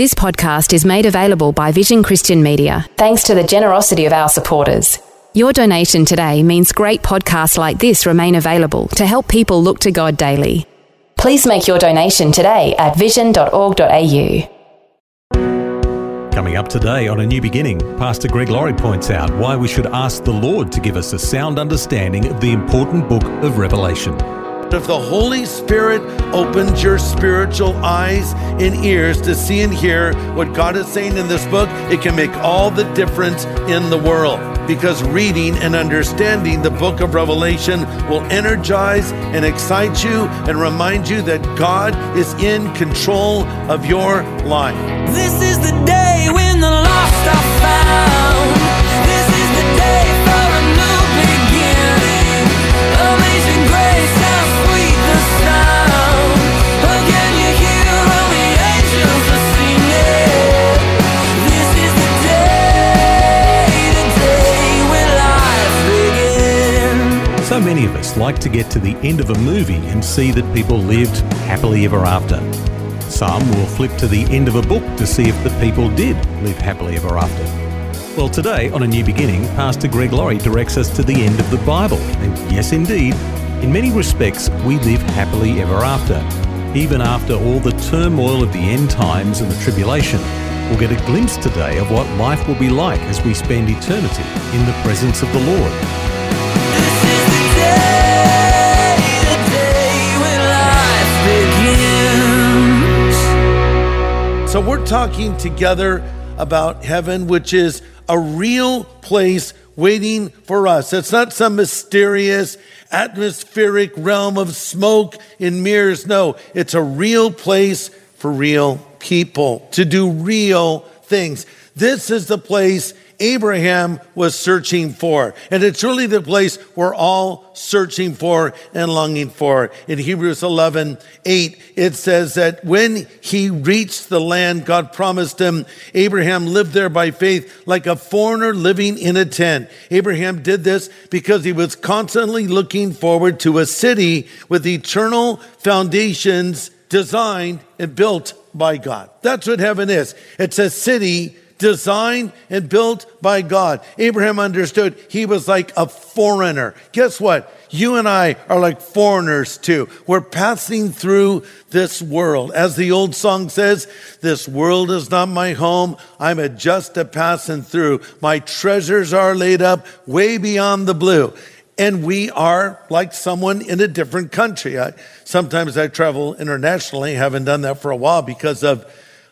This podcast is made available by Vision Christian Media, thanks to the generosity of our supporters. Your donation today means great podcasts like this remain available to help people look to God daily. Please make your donation today at vision.org.au. Coming up today on A New Beginning, Pastor Greg Laurie points out why we should ask the Lord to give us a sound understanding of the important book of Revelation. If the Holy Spirit opens your spiritual eyes and ears to see and hear what God is saying in this book, it can make all the difference in the world. Because reading and understanding the book of Revelation will energize and excite you and remind you that God is in control of your life. This is the day when the lost are found. Like to get to the end of a movie and see that people lived happily ever after. Some will flip to the end of a book to see if the people did live happily ever after. Well, today on A New Beginning, Pastor Greg Laurie directs us to the end of the Bible. And yes, indeed, in many respects, we live happily ever after. Even after all the turmoil of the end times and the tribulation, we'll get a glimpse today of what life will be like as we spend eternity in the presence of the Lord. So, we're talking together about heaven, which is a real place waiting for us. It's not some mysterious atmospheric realm of smoke and mirrors. No, it's a real place for real people to do real things. This is the place Abraham was searching for. And it's really the place we're all searching for and longing for. In Hebrews 11, 8, it says that when he reached the land God promised him, Abraham lived there by faith like a foreigner living in a tent. Abraham did this because he was constantly looking forward to a city with eternal foundations designed and built by God. That's what heaven is. It's a city designed and built by God. Abraham understood he was like a foreigner. Guess what? You and I are like foreigners too. We're passing through this world. As the old song says, this world is not my home. I'm a just a passing through. My treasures are laid up way beyond the blue. And we are like someone in a different country. I, sometimes I travel internationally, haven't done that for a while because of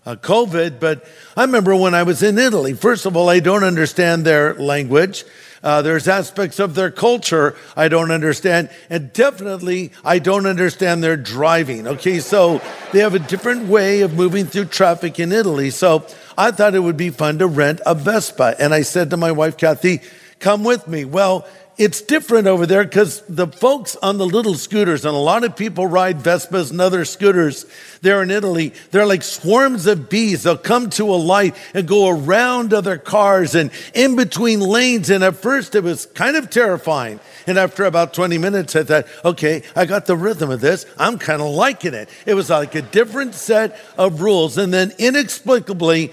uh, COVID, but I remember when I was in Italy. First of all, I don't understand their language. Uh, there's aspects of their culture I don't understand, and definitely I don't understand their driving. Okay, so they have a different way of moving through traffic in Italy. So I thought it would be fun to rent a Vespa, and I said to my wife Kathy, "Come with me." Well, it's different over there because the folks on the little scooters, and a lot of people ride Vespas and other scooters there in Italy, they're like swarms of bees. They'll come to a light and go around other cars and in between lanes. And at first it was kind of terrifying. And after about 20 minutes, I thought, okay, I got the rhythm of this. I'm kind of liking it. It was like a different set of rules. And then inexplicably,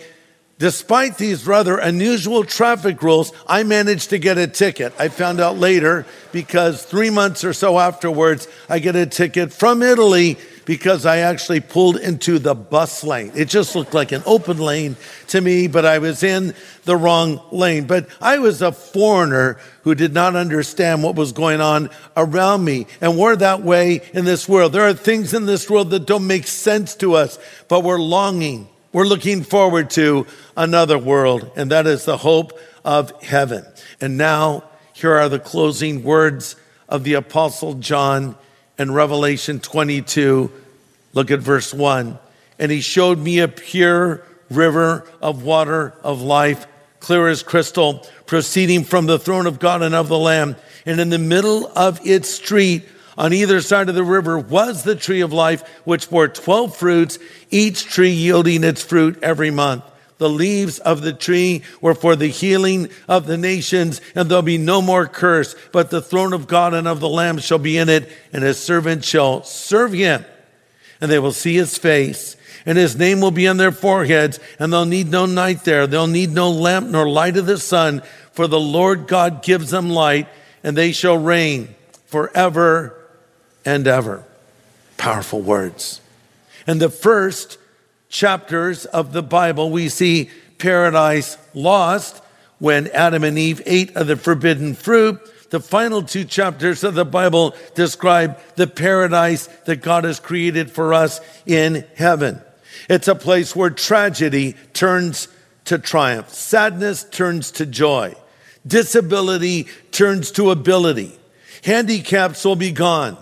Despite these rather unusual traffic rules, I managed to get a ticket. I found out later because three months or so afterwards, I get a ticket from Italy because I actually pulled into the bus lane. It just looked like an open lane to me, but I was in the wrong lane. But I was a foreigner who did not understand what was going on around me. And we're that way in this world. There are things in this world that don't make sense to us, but we're longing we're looking forward to another world, and that is the hope of heaven. And now, here are the closing words of the Apostle John in Revelation 22. Look at verse 1. And he showed me a pure river of water of life clear as crystal, proceeding from the throne of God and of the Lamb. And in the middle of its street, on either side of the river, was the tree of life, which bore 12 fruits, each tree yielding its fruit every month. The leaves of the tree were for the healing of the nations, and there'll be no more curse, but the throne of God and of the Lamb shall be in it, and his servants shall serve him, and they will see his face, and his name will be on their foreheads, and they'll need no night there. They'll need no lamp nor light of the sun, for the Lord God gives them light, and they shall reign forever and ever. Powerful words. In the first chapters of the Bible, we see paradise lost when Adam and Eve ate of the forbidden fruit. The final two chapters of the Bible describe the paradise that God has created for us in heaven. It's a place where tragedy turns to triumph, sadness turns to joy, disability turns to ability, handicaps will be gone,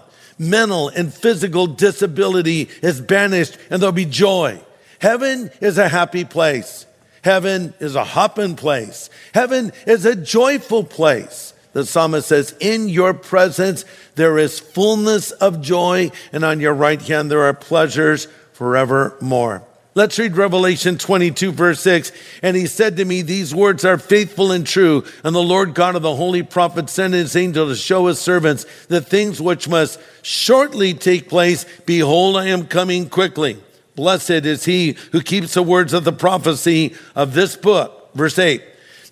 mental and physical disability is banished, and there'll be joy. Heaven is a happy place. Heaven is a hopping place. Heaven is a joyful place. The psalmist says, In your presence there is fullness of joy, and on your right hand there are pleasures forevermore. Let's read Revelation 22, verse 6. And he said to me, These words are faithful and true. And the Lord God of the holy prophet sent his angel to show his servants the things which must shortly take place. Behold, I am coming quickly. Blessed is he who keeps the words of the prophecy of this book. Verse 8.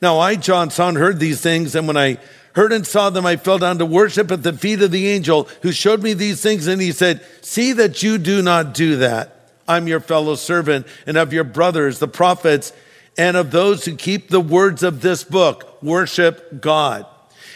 Now I, John, saw and heard these things, and when I heard and saw them, I fell down to worship at the feet of the angel who showed me these things, and he said, See that you do not do that. I'm your fellow servant and of your brothers, the prophets, and of those who keep the words of this book. Worship God.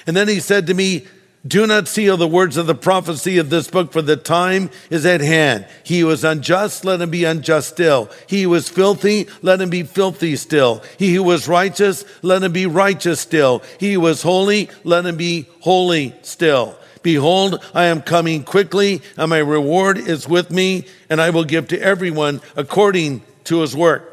And then he said to me, do not seal the words of the prophecy of this book, for the time is at hand. He who was unjust, let him be unjust still. He who was filthy, let him be filthy still. He who was righteous, let him be righteous still. He was holy, let him be holy still. Behold, I am coming quickly, and my reward is with me, and I will give to everyone according to his work.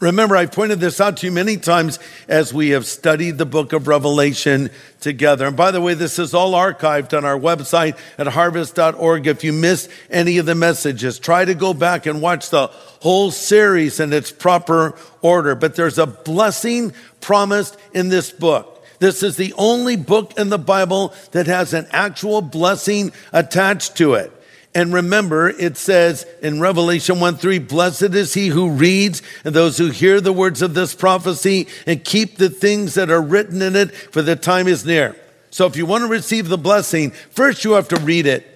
Remember, I've pointed this out to you many times as we have studied the book of Revelation together. And by the way, this is all archived on our website at harvest.org. If you missed any of the messages, try to go back and watch the whole series in its proper order. But there's a blessing promised in this book. This is the only book in the Bible that has an actual blessing attached to it. And remember, it says in Revelation 1 3, blessed is he who reads and those who hear the words of this prophecy and keep the things that are written in it, for the time is near. So if you want to receive the blessing, first you have to read it.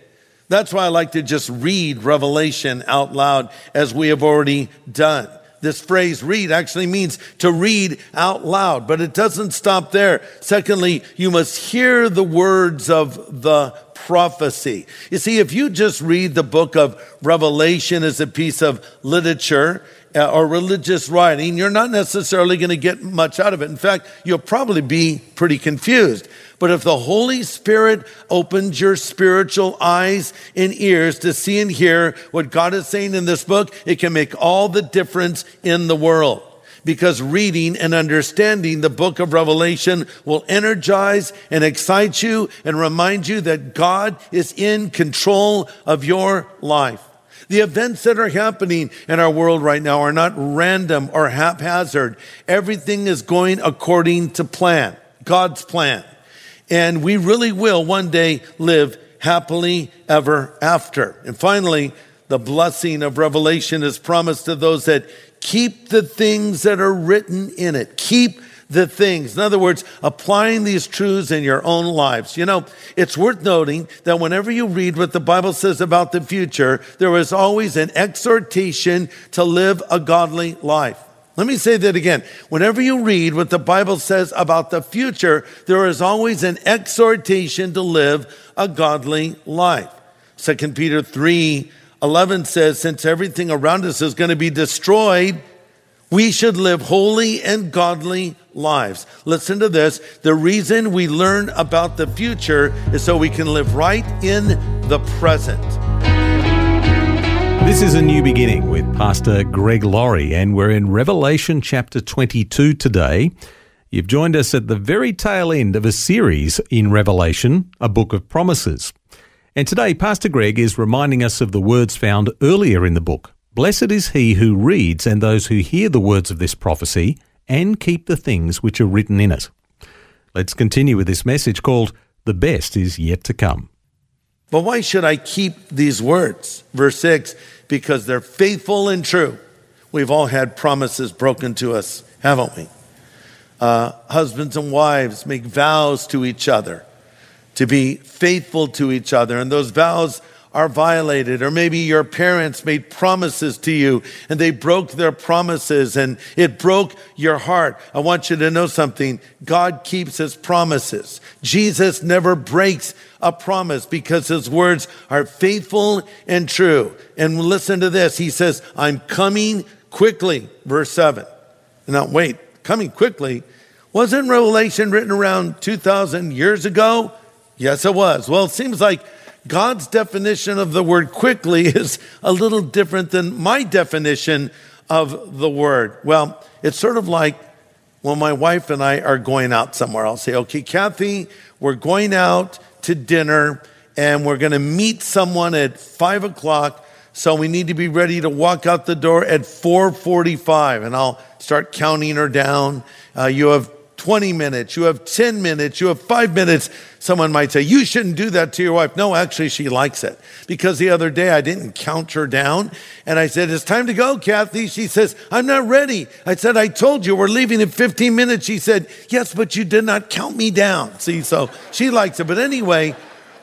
That's why I like to just read Revelation out loud as we have already done. This phrase read actually means to read out loud, but it doesn't stop there. Secondly, you must hear the words of the prophecy. You see, if you just read the book of Revelation as a piece of literature, uh, or religious writing, you're not necessarily going to get much out of it. In fact, you'll probably be pretty confused. But if the Holy Spirit opens your spiritual eyes and ears to see and hear what God is saying in this book, it can make all the difference in the world because reading and understanding the book of Revelation will energize and excite you and remind you that God is in control of your life. The events that are happening in our world right now are not random or haphazard. Everything is going according to plan, God's plan. And we really will one day live happily ever after. And finally, the blessing of Revelation is promised to those that Keep the things that are written in it. Keep the things. In other words, applying these truths in your own lives. You know, it's worth noting that whenever you read what the Bible says about the future, there is always an exhortation to live a godly life. Let me say that again. Whenever you read what the Bible says about the future, there is always an exhortation to live a godly life. 2 Peter 3 11 says, since everything around us is going to be destroyed, we should live holy and godly lives. Listen to this. The reason we learn about the future is so we can live right in the present. This is a new beginning with Pastor Greg Laurie, and we're in Revelation chapter 22 today. You've joined us at the very tail end of a series in Revelation, a book of promises. And today, Pastor Greg is reminding us of the words found earlier in the book. Blessed is he who reads and those who hear the words of this prophecy and keep the things which are written in it. Let's continue with this message called The Best is Yet to Come. But why should I keep these words? Verse 6 because they're faithful and true. We've all had promises broken to us, haven't we? Uh, husbands and wives make vows to each other to be faithful to each other, and those vows are violated. Or maybe your parents made promises to you and they broke their promises and it broke your heart. I want you to know something God keeps his promises. Jesus never breaks a promise because his words are faithful and true. And listen to this He says, I'm coming quickly, verse 7. Now, wait, coming quickly. Wasn't Revelation written around 2,000 years ago? Yes, it was. Well, it seems like God's definition of the word quickly is a little different than my definition of the word. Well, it's sort of like when my wife and I are going out somewhere. I'll say, okay, Kathy, we're going out to dinner and we're going to meet someone at five o'clock. So we need to be ready to walk out the door at 4:45, and I'll start counting her down. Uh, you have 20 minutes, you have 10 minutes, you have five minutes. Someone might say, You shouldn't do that to your wife. No, actually, she likes it. Because the other day I didn't count her down. And I said, It's time to go, Kathy. She says, I'm not ready. I said, I told you we're leaving in 15 minutes. She said, Yes, but you did not count me down. See, so she likes it. But anyway,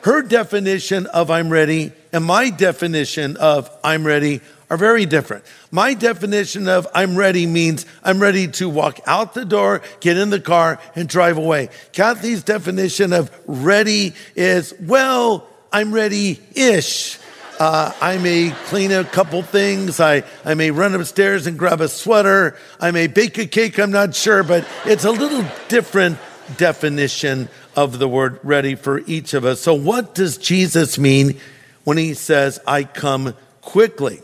her definition of I'm ready and my definition of I'm ready are very different. My definition of I'm ready means I'm ready to walk out the door, get in the car, and drive away. Kathy's definition of ready is, well, I'm ready ish. Uh, I may clean a couple things. I, I may run upstairs and grab a sweater. I may bake a cake. I'm not sure, but it's a little different definition of the word ready for each of us. So, what does Jesus mean when he says, I come quickly?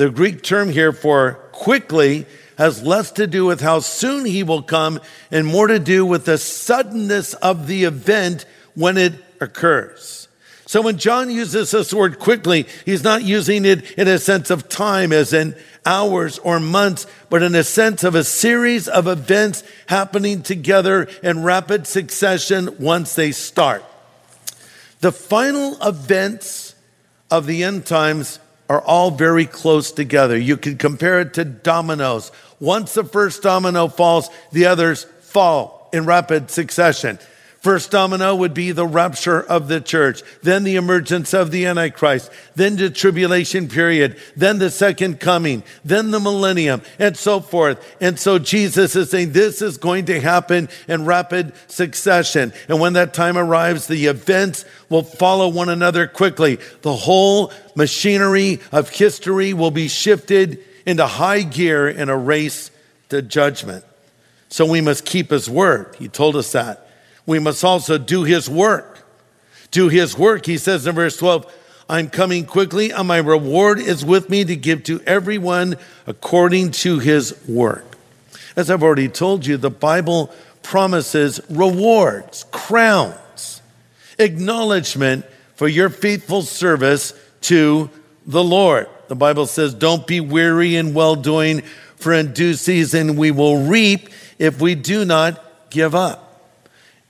The Greek term here for quickly has less to do with how soon he will come and more to do with the suddenness of the event when it occurs. So when John uses this word quickly, he's not using it in a sense of time as in hours or months, but in a sense of a series of events happening together in rapid succession once they start. The final events of the end times are all very close together. You can compare it to dominoes. Once the first domino falls, the others fall in rapid succession. First domino would be the rapture of the church, then the emergence of the Antichrist, then the tribulation period, then the second coming, then the millennium, and so forth. And so Jesus is saying this is going to happen in rapid succession. And when that time arrives, the events will follow one another quickly. The whole machinery of history will be shifted into high gear in a race to judgment. So we must keep his word. He told us that we must also do his work. Do his work. He says in verse 12, I'm coming quickly, and my reward is with me to give to everyone according to his work. As I've already told you, the Bible promises rewards, crowns, acknowledgement for your faithful service to the Lord. The Bible says, Don't be weary in well doing, for in due season we will reap if we do not give up.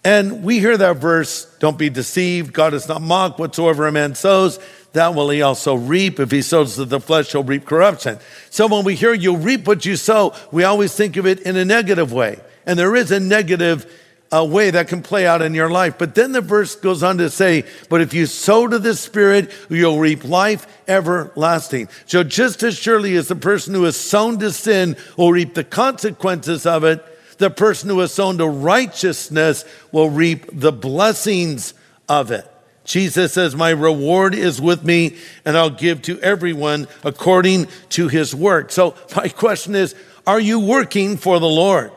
And we hear that verse, don't be deceived. God is not mocked. Whatsoever a man sows, that will he also reap. If he sows to the flesh, he'll reap corruption. So when we hear you reap what you sow, we always think of it in a negative way. And there is a negative uh, way that can play out in your life. But then the verse goes on to say, but if you sow to the Spirit, you'll reap life everlasting. So just as surely as the person who has sown to sin will reap the consequences of it, the person who has sown to righteousness will reap the blessings of it. Jesus says, My reward is with me, and I'll give to everyone according to his work. So, my question is Are you working for the Lord?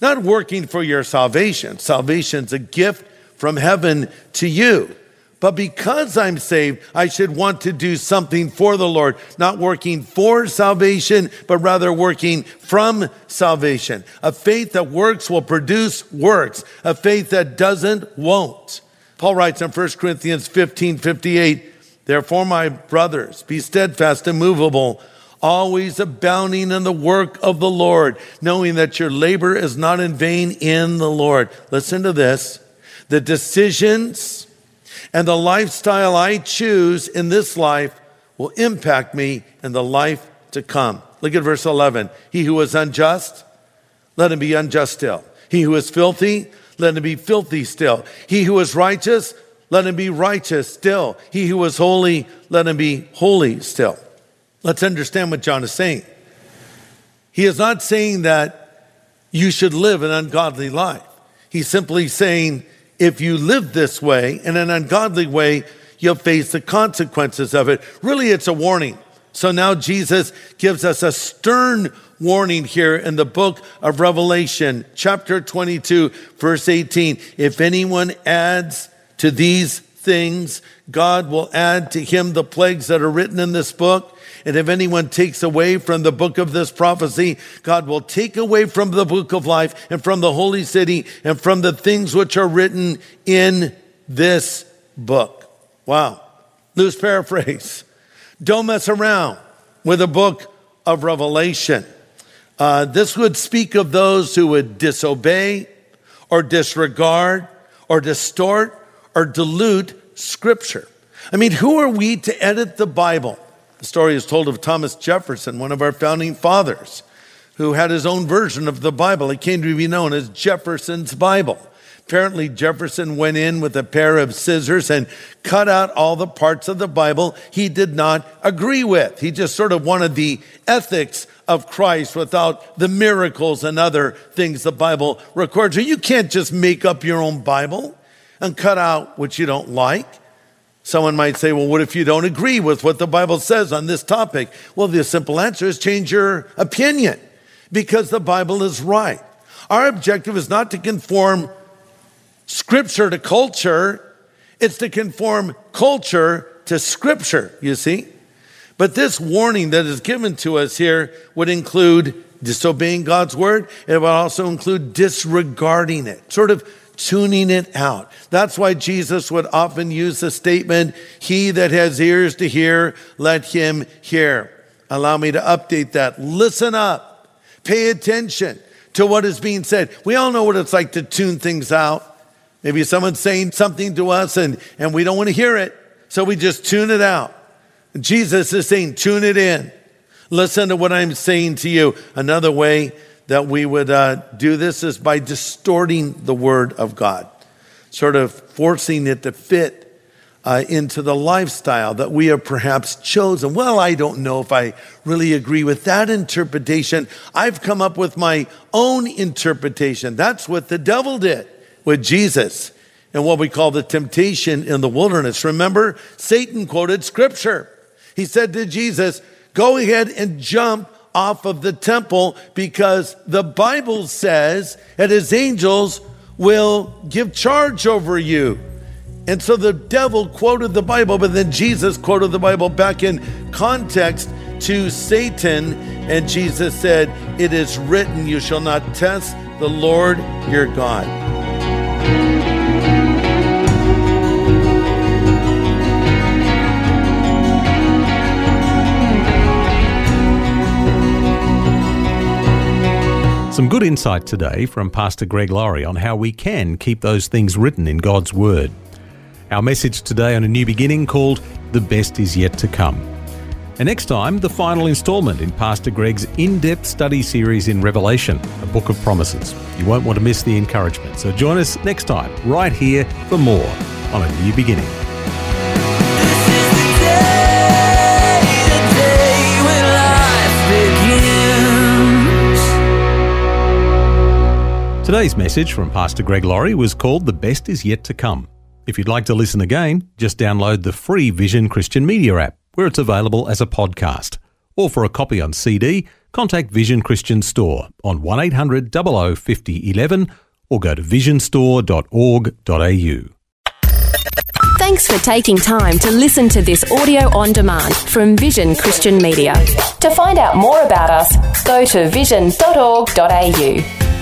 Not working for your salvation. Salvation's a gift from heaven to you. But because I'm saved, I should want to do something for the Lord, not working for salvation, but rather working from salvation. A faith that works will produce works. A faith that doesn't won't. Paul writes in 1 Corinthians 15 58, Therefore, my brothers, be steadfast, immovable, always abounding in the work of the Lord, knowing that your labor is not in vain in the Lord. Listen to this. The decisions and the lifestyle I choose in this life will impact me in the life to come. Look at verse 11. He who is unjust, let him be unjust still. He who is filthy, let him be filthy still. He who is righteous, let him be righteous still. He who is holy, let him be holy still. Let's understand what John is saying. He is not saying that you should live an ungodly life. He's simply saying if you live this way in an ungodly way, you'll face the consequences of it. Really, it's a warning. So now Jesus gives us a stern warning here in the book of Revelation, chapter 22, verse 18. If anyone adds to these things, God will add to him the plagues that are written in this book. And if anyone takes away from the book of this prophecy, God will take away from the book of life and from the holy city and from the things which are written in this book. Wow. Loose paraphrase. Don't mess around with a book of Revelation. Uh, this would speak of those who would disobey or disregard or distort or dilute scripture. I mean, who are we to edit the Bible? The story is told of Thomas Jefferson, one of our founding fathers, who had his own version of the Bible. It came to be known as Jefferson's Bible. Apparently, Jefferson went in with a pair of scissors and cut out all the parts of the Bible he did not agree with. He just sort of wanted the ethics of Christ without the miracles and other things the Bible records. You can't just make up your own Bible and cut out what you don't like. Someone might say, well, what if you don't agree with what the Bible says on this topic? Well, the simple answer is change your opinion because the Bible is right. Our objective is not to conform scripture to culture, it's to conform culture to scripture, you see? But this warning that is given to us here would include disobeying God's word. It would also include disregarding it, sort of tuning it out. That's why Jesus would often use the statement, He that has ears to hear, let him hear. Allow me to update that. Listen up. Pay attention to what is being said. We all know what it's like to tune things out. Maybe someone's saying something to us and, and we don't want to hear it. So we just tune it out. Jesus is saying, tune it in. Listen to what I'm saying to you. Another way that we would uh, do this is by distorting the word of God, sort of forcing it to fit uh, into the lifestyle that we have perhaps chosen. Well, I don't know if I really agree with that interpretation. I've come up with my own interpretation. That's what the devil did with Jesus and what we call the temptation in the wilderness. Remember, Satan quoted scripture. He said to Jesus, Go ahead and jump off of the temple because the Bible says that his angels will give charge over you. And so the devil quoted the Bible, but then Jesus quoted the Bible back in context to Satan. And Jesus said, It is written, You shall not test the Lord your God. Some good insight today from Pastor Greg Laurie on how we can keep those things written in God's Word. Our message today on a new beginning called The Best Is Yet to Come. And next time, the final installment in Pastor Greg's in depth study series in Revelation, a book of promises. You won't want to miss the encouragement. So join us next time, right here, for more on a new beginning. Today's message from Pastor Greg Laurie was called The Best Is Yet to Come. If you'd like to listen again, just download the free Vision Christian Media app, where it's available as a podcast. Or for a copy on CD, contact Vision Christian Store on 1800 00 50 11 or go to visionstore.org.au. Thanks for taking time to listen to this audio on demand from Vision Christian Media. To find out more about us, go to vision.org.au.